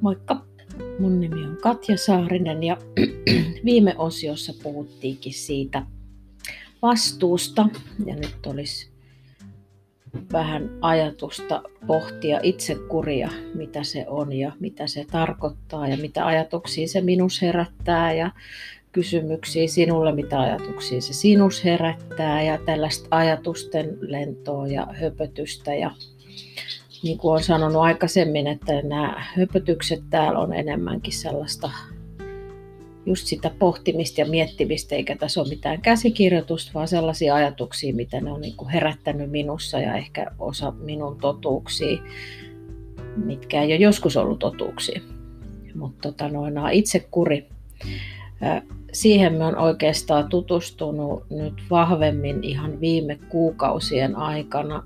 Moikka! Mun nimi on Katja Saarinen ja viime osiossa puhuttiinkin siitä vastuusta ja nyt olisi vähän ajatusta pohtia itsekuria, mitä se on ja mitä se tarkoittaa ja mitä ajatuksia se minus herättää ja kysymyksiä sinulle, mitä ajatuksia se sinus herättää ja tällaista ajatusten lentoa ja höpötystä ja niin kuin olen sanonut aikaisemmin, että nämä höpötykset täällä on enemmänkin sellaista just sitä pohtimista ja miettimistä, eikä tässä ole mitään käsikirjoitusta, vaan sellaisia ajatuksia, mitä ne on niin kuin herättänyt minussa ja ehkä osa minun totuuksia, mitkä ei ole joskus ollut totuuksia. Mutta tota, noin, itse kuri, siihen me on oikeastaan tutustunut nyt vahvemmin ihan viime kuukausien aikana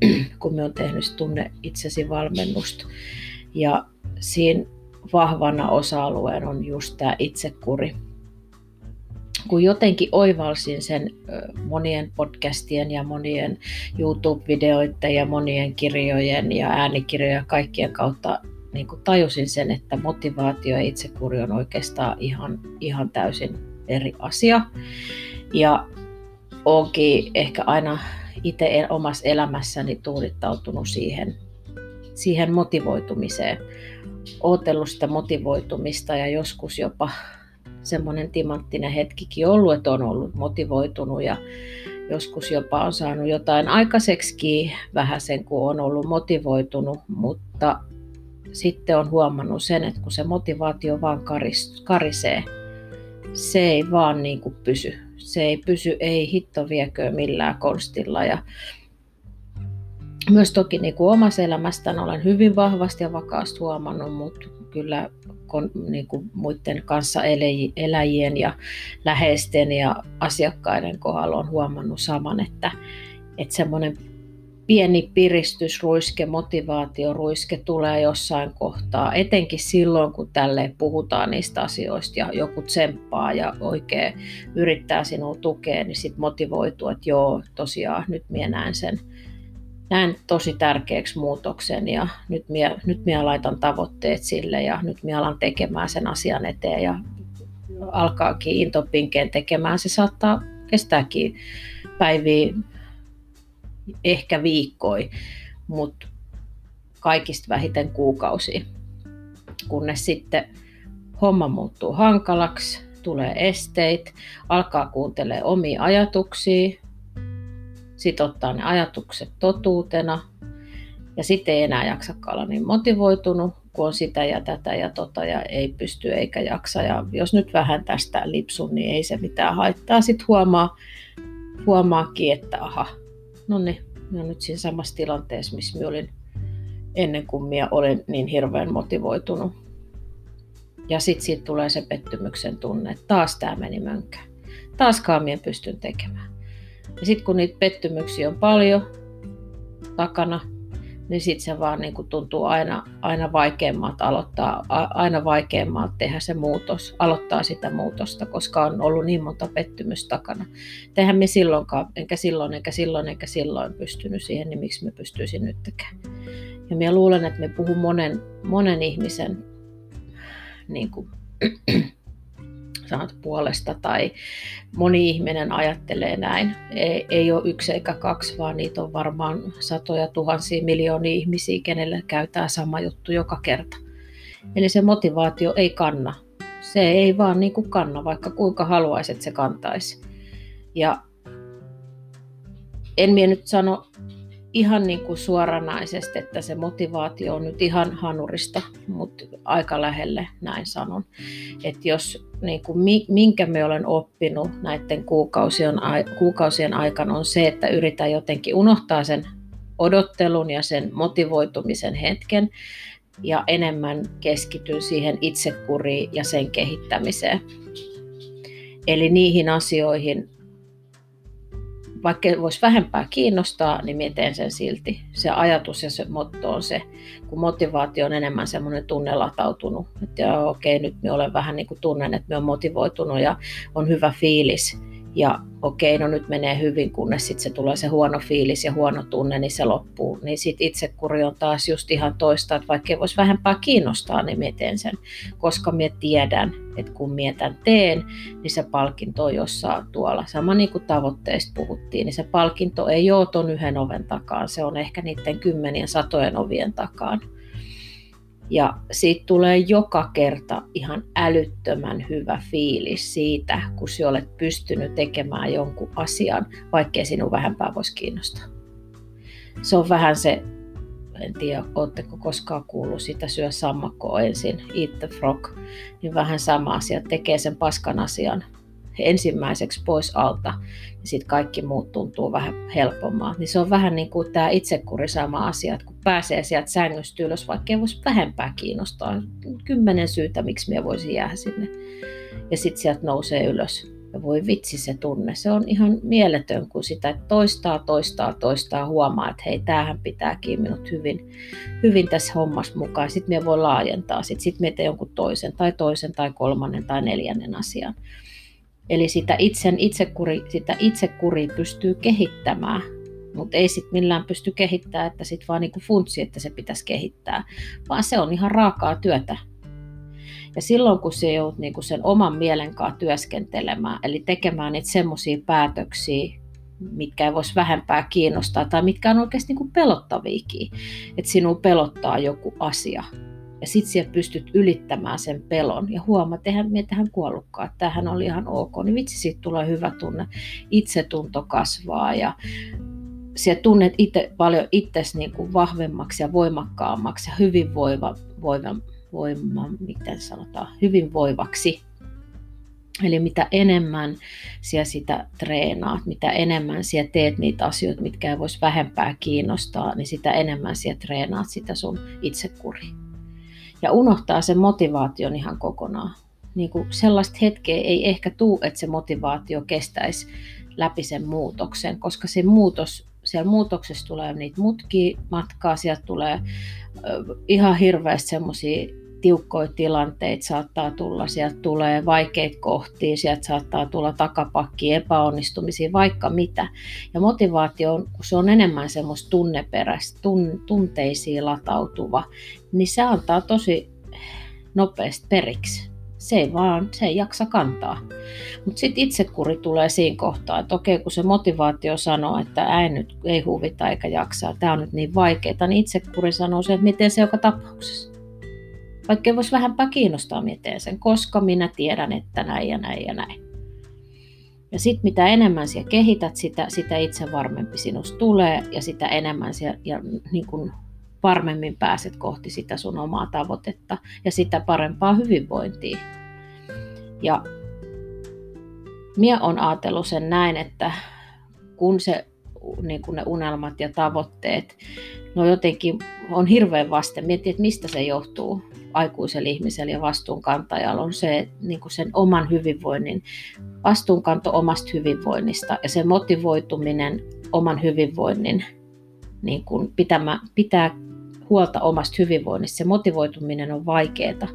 kun me on tehnyt tunne itsesi valmennusta. Ja siinä vahvana osa-alueen on just tämä itsekuri. Kun jotenkin oivalsin sen monien podcastien ja monien YouTube-videoiden ja monien kirjojen ja äänikirjojen kaikkien kautta niin kuin tajusin sen, että motivaatio ja itsekuri on oikeastaan ihan, ihan täysin eri asia. Ja onkin ehkä aina itse omassa elämässäni tuudittautunut siihen, siihen motivoitumiseen. Ootellut sitä motivoitumista ja joskus jopa semmoinen timanttinen hetkikin ollut, että on ollut motivoitunut ja joskus jopa on saanut jotain aikaiseksi vähän sen, kun on ollut motivoitunut, mutta sitten on huomannut sen, että kun se motivaatio vaan karisee, se ei vaan niin kuin pysy se ei pysy, ei hitto viekö millään konstilla. Ja myös toki niin kuin omassa elämästäni olen hyvin vahvasti ja vakaasti huomannut, mutta kyllä niin kuin muiden kanssa eläjien ja läheisten ja asiakkaiden kohdalla on huomannut saman, että, että semmoinen pieni piristysruiske, motivaatioruiske tulee jossain kohtaa, etenkin silloin, kun tälle puhutaan niistä asioista ja joku tsemppaa ja oikein yrittää sinua tukea, niin sitten motivoituu, että joo, tosiaan nyt minä näen sen, näen tosi tärkeäksi muutoksen ja nyt minä, nyt minä laitan tavoitteet sille ja nyt minä alan tekemään sen asian eteen ja alkaakin intopinkeen tekemään. Se saattaa kestääkin päiviä ehkä viikkoi, mutta kaikista vähiten kuukausi. Kunnes sitten homma muuttuu hankalaksi, tulee esteitä, alkaa kuuntelee omia ajatuksia, sitten ottaa ne ajatukset totuutena ja sitten ei enää jaksa olla niin motivoitunut, kun on sitä ja tätä ja tota ja ei pysty eikä jaksa. Ja jos nyt vähän tästä lipsun, niin ei se mitään haittaa. Sitten huomaa, huomaakin, että aha, no niin, olen nyt siinä samassa tilanteessa, missä minä olin ennen kuin minä olen niin hirveän motivoitunut. Ja sitten siitä tulee se pettymyksen tunne, että taas tämä meni mönkään. Taaskaan minä pystyn tekemään. Ja sitten kun niitä pettymyksiä on paljon takana, niin sitten se vaan niin kuin tuntuu aina, aina vaikeammalta aloittaa, aina vaikeammalta tehdä se muutos, aloittaa sitä muutosta, koska on ollut niin monta pettymystä takana. Tehän me silloinkaan, enkä silloin, enkä silloin, enkä silloin pystynyt siihen, niin miksi me pystyisin nytkään. Ja minä luulen, että me puhun monen, monen ihmisen niin kuin, sanot puolesta tai moni ihminen ajattelee näin. Ei, ei ole yksi eikä kaksi, vaan niitä on varmaan satoja tuhansia miljoonia ihmisiä, kenelle käytää sama juttu joka kerta. Eli se motivaatio ei kanna. Se ei vaan niin kuin kanna, vaikka kuinka haluaisi, että se kantaisi. Ja en minä nyt sano ihan niin kuin suoranaisesti, että se motivaatio on nyt ihan hanurista, mutta aika lähelle näin sanon. Että jos niin kuin, minkä me olen oppinut näiden kuukausien, kuukausien aikana on se, että yritän jotenkin unohtaa sen odottelun ja sen motivoitumisen hetken ja enemmän keskityn siihen itsekuriin ja sen kehittämiseen. Eli niihin asioihin, vaikka voisi vähempää kiinnostaa, niin minä teen sen silti. Se ajatus ja se motto on se, kun motivaatio on enemmän semmoinen tunne latautunut, että okei, nyt minä olen vähän niin kuin tunnen, että minä olen motivoitunut ja on hyvä fiilis. Ja okei, no nyt menee hyvin, kunnes sitten se tulee se huono fiilis ja huono tunne, niin se loppuu. Niin sitten itsekuri on taas just ihan toista, että vaikka ei voisi vähempää kiinnostaa, niin teen sen, koska mä tiedän, että kun mietän teen, niin se palkinto on jossain tuolla. Sama niin kuin tavoitteista puhuttiin, niin se palkinto ei ole ton yhden oven takaan, se on ehkä niiden kymmenien satojen ovien takaan. Ja siitä tulee joka kerta ihan älyttömän hyvä fiilis siitä, kun sä olet pystynyt tekemään jonkun asian, vaikkei sinun vähempää voisi kiinnostaa. Se on vähän se, en tiedä, oletteko koskaan kuullut sitä syö sammakkoa ensin, eat the frog, niin vähän sama asia, tekee sen paskan asian ensimmäiseksi pois alta ja sitten kaikki muut tuntuu vähän helpommaa. Niin se on vähän niin kuin tämä itsekuri sama asia, että kun pääsee sieltä sängystä ylös, vaikka ei voisi vähempää kiinnostaa, kymmenen syytä, miksi me voisi jäädä sinne. Ja sitten sieltä nousee ylös. Ja voi vitsi se tunne. Se on ihan mieletön, kun sitä toistaa, toistaa, toistaa, huomaa, että hei, tämähän pitääkin minut hyvin, hyvin tässä hommassa mukaan. Sitten me voi laajentaa. Sitten sit me jonkun toisen tai toisen tai kolmannen tai neljännen asian. Eli sitä, itsen, itsekuri, sitä itsekuri pystyy kehittämään, mutta ei sitten millään pysty kehittämään, että sitten vaan niinku funtsi, että se pitäisi kehittää, vaan se on ihan raakaa työtä. Ja silloin kun se joudut niinku sen oman mielen kanssa työskentelemään, eli tekemään niitä semmoisia päätöksiä, mitkä ei voisi vähempää kiinnostaa tai mitkä on oikeasti niinku pelottaviikin, että sinua pelottaa joku asia, ja sit siellä pystyt ylittämään sen pelon. Ja huomaat, että eihän me tähän kuollutkaan, että tämähän oli ihan ok, niin vitsi siitä tulee hyvä tunne, itsetunto kasvaa ja siellä tunnet itse paljon itsesi niin kuin vahvemmaksi ja voimakkaammaksi ja hyvinvoiva, voiva, voima, miten sanotaan, hyvinvoivaksi. Eli mitä enemmän siellä sitä treenaat, mitä enemmän siellä teet niitä asioita, mitkä ei voisi vähempää kiinnostaa, niin sitä enemmän siellä treenaat sitä sun itsekuriin ja unohtaa sen motivaation ihan kokonaan. Niin kuin sellaista hetkeä ei ehkä tuu, että se motivaatio kestäisi läpi sen muutoksen, koska se muutos, siellä muutoksessa tulee niitä mutkia matkaa, sieltä tulee ihan hirveästi semmoisia tiukkoja tilanteita saattaa tulla, sieltä tulee vaikeita kohtia, sieltä saattaa tulla takapakki, epäonnistumisia, vaikka mitä. Ja motivaatio, on, kun se on enemmän semmoista tunneperäistä, tun, tunteisiin latautuva, niin se antaa tosi nopeasti periksi. Se ei vaan, se ei jaksa kantaa. Mutta sitten itsekuri tulee siinä kohtaa, että okei, kun se motivaatio sanoo, että ei nyt ei huvita eikä jaksaa, tämä on nyt niin vaikeaa, niin itsekuri sanoo se, että miten se joka tapauksessa. Vaikka voisi vähänpä kiinnostaa miten sen, koska minä tiedän, että näin ja näin ja näin. Ja sitten mitä enemmän siellä kehität sitä, sitä itse varmempi sinusta tulee ja sitä enemmän siellä, ja niin kun varmemmin pääset kohti sitä sun omaa tavoitetta ja sitä parempaa hyvinvointia. Ja minä on ajatellut sen näin, että kun se niin kun ne unelmat ja tavoitteet, no jotenkin on hirveän vasten. Mietin, että mistä se johtuu aikuisella ihmisellä ja vastuunkantajalla on se niin kuin sen oman hyvinvoinnin, vastuunkanto omasta hyvinvoinnista ja se motivoituminen oman hyvinvoinnin niin kuin pitämä, pitää huolta omasta hyvinvoinnista. Se motivoituminen on vaikeaa.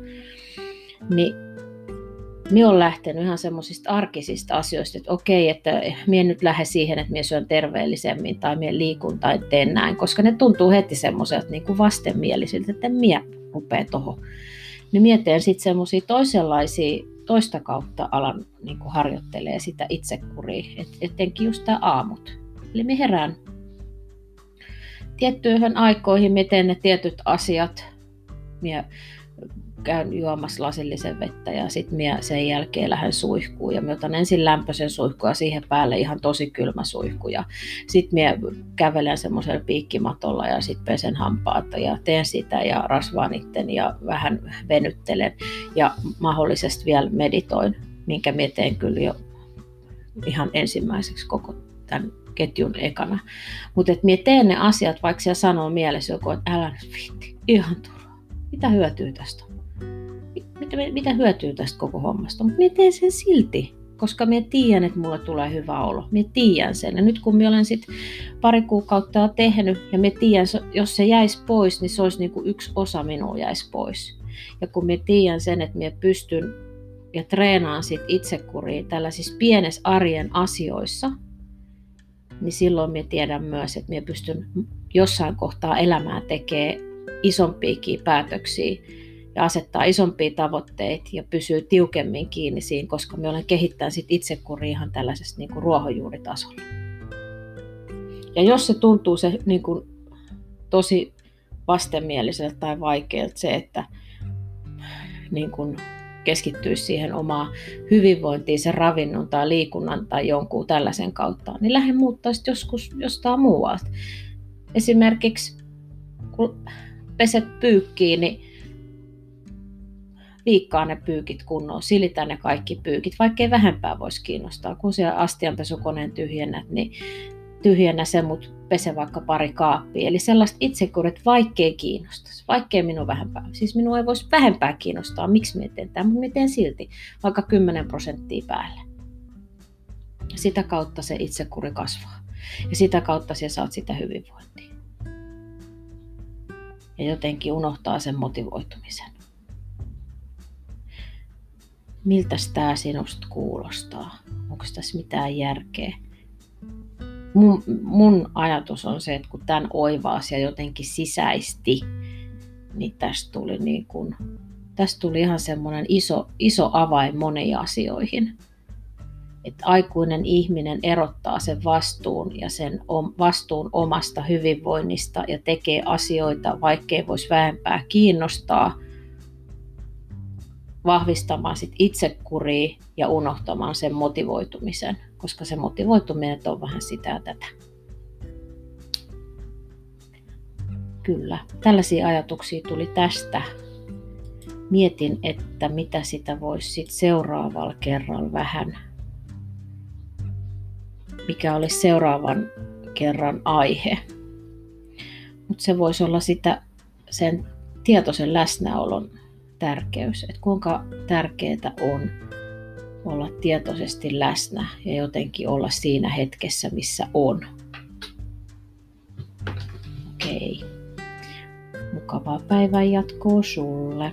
Niin minä olen lähtenyt ihan semmoisista arkisista asioista, että okei, että minä nyt lähde siihen, että minä syön terveellisemmin tai minä liikun tai teen näin, koska ne tuntuu heti semmoiselta niin kuin vastenmielisiltä, että minä rupea tuohon. Niin mietin sitten semmoisia toisenlaisia, toista kautta alan niin harjoittelee sitä itsekuria, et, etenkin just tämä aamut. Eli me herään tiettyihin aikoihin, miten ne tietyt asiat, minä käyn juomassa lasillisen vettä ja sitten minä sen jälkeen lähden suihkuun ja minä otan ensin lämpöisen suihkun ja siihen päälle ihan tosi kylmä suihku ja sitten minä kävelen semmoisella piikkimatolla ja sitten pesen hampaat ja teen sitä ja rasvaan itten ja vähän venyttelen ja mahdollisesti vielä meditoin, minkä minä teen kyllä jo ihan ensimmäiseksi koko tämän ketjun ekana. Mutta että minä teen ne asiat, vaikka siellä sanoo mielessä joku, että älä nyt ihan turhaa. Mitä hyötyy tästä? Mitä, mitä hyötyy tästä koko hommasta. Mutta minä teen sen silti, koska minä tiedän, että mulle tulee hyvä olo. Minä tiedän sen. Ja nyt kun minä olen sit pari kuukautta tehnyt ja minä tiedän, jos se jäisi pois, niin se olisi niin kuin yksi osa minua jäisi pois. Ja kun minä tiedän sen, että minä pystyn ja treenaan sit itsekuriin tällaisissa pienessä arjen asioissa, niin silloin me tiedän myös, että me pystyn jossain kohtaa elämää tekemään isompiakin päätöksiä ja asettaa isompia tavoitteita ja pysyy tiukemmin kiinni siinä, koska me olen kehittänyt sit itsekuri ihan tällaisessa niin kuin ruohonjuuritasolla. Ja jos se tuntuu se niin kuin, tosi vastenmieliseltä tai vaikealta se, että niin kuin, keskittyisi siihen omaan hyvinvointiin, sen ravinnon tai liikunnan tai jonkun tällaisen kautta, niin lähde muuttaa joskus jostain muualta. Esimerkiksi kun peset pyykkiin, niin viikkaa ne pyykit kunnolla, silitä ne kaikki pyykit, vaikkei vähempää voisi kiinnostaa. Kun siellä astianpesukoneen tyhjennät, niin tyhjennä se, mut pese vaikka pari kaappia. Eli sellaista itsekurit, vaikkei kiinnostaisi, vaikkei minun vähempää. Siis minua ei voisi vähempää kiinnostaa, miksi me teen tämän, mutta teen silti vaikka 10 prosenttia päälle. Sitä kautta se itsekuri kasvaa. Ja sitä kautta sinä saat sitä hyvinvointia. Ja jotenkin unohtaa sen motivoitumisen. Miltä tämä sinusta kuulostaa? Onko tässä mitään järkeä? mun, mun ajatus on se, että kun tämän oivaasi ja jotenkin sisäisti, niin tästä tuli, niin kun, tästä tuli ihan semmoinen iso, iso avain moniin asioihin. Että aikuinen ihminen erottaa sen vastuun ja sen vastuun omasta hyvinvoinnista ja tekee asioita, vaikkei voisi vähempää kiinnostaa, vahvistamaan sit itsekuria ja unohtamaan sen motivoitumisen koska se motivoituminen on vähän sitä tätä. Kyllä, tällaisia ajatuksia tuli tästä. Mietin, että mitä sitä voisi sitten seuraavalla kerralla vähän, mikä olisi seuraavan kerran aihe. Mutta se voisi olla sitä sen tietoisen läsnäolon tärkeys, että kuinka tärkeää on olla tietoisesti läsnä ja jotenkin olla siinä hetkessä, missä on. Okei. Mukavaa päivän jatkoa sulle.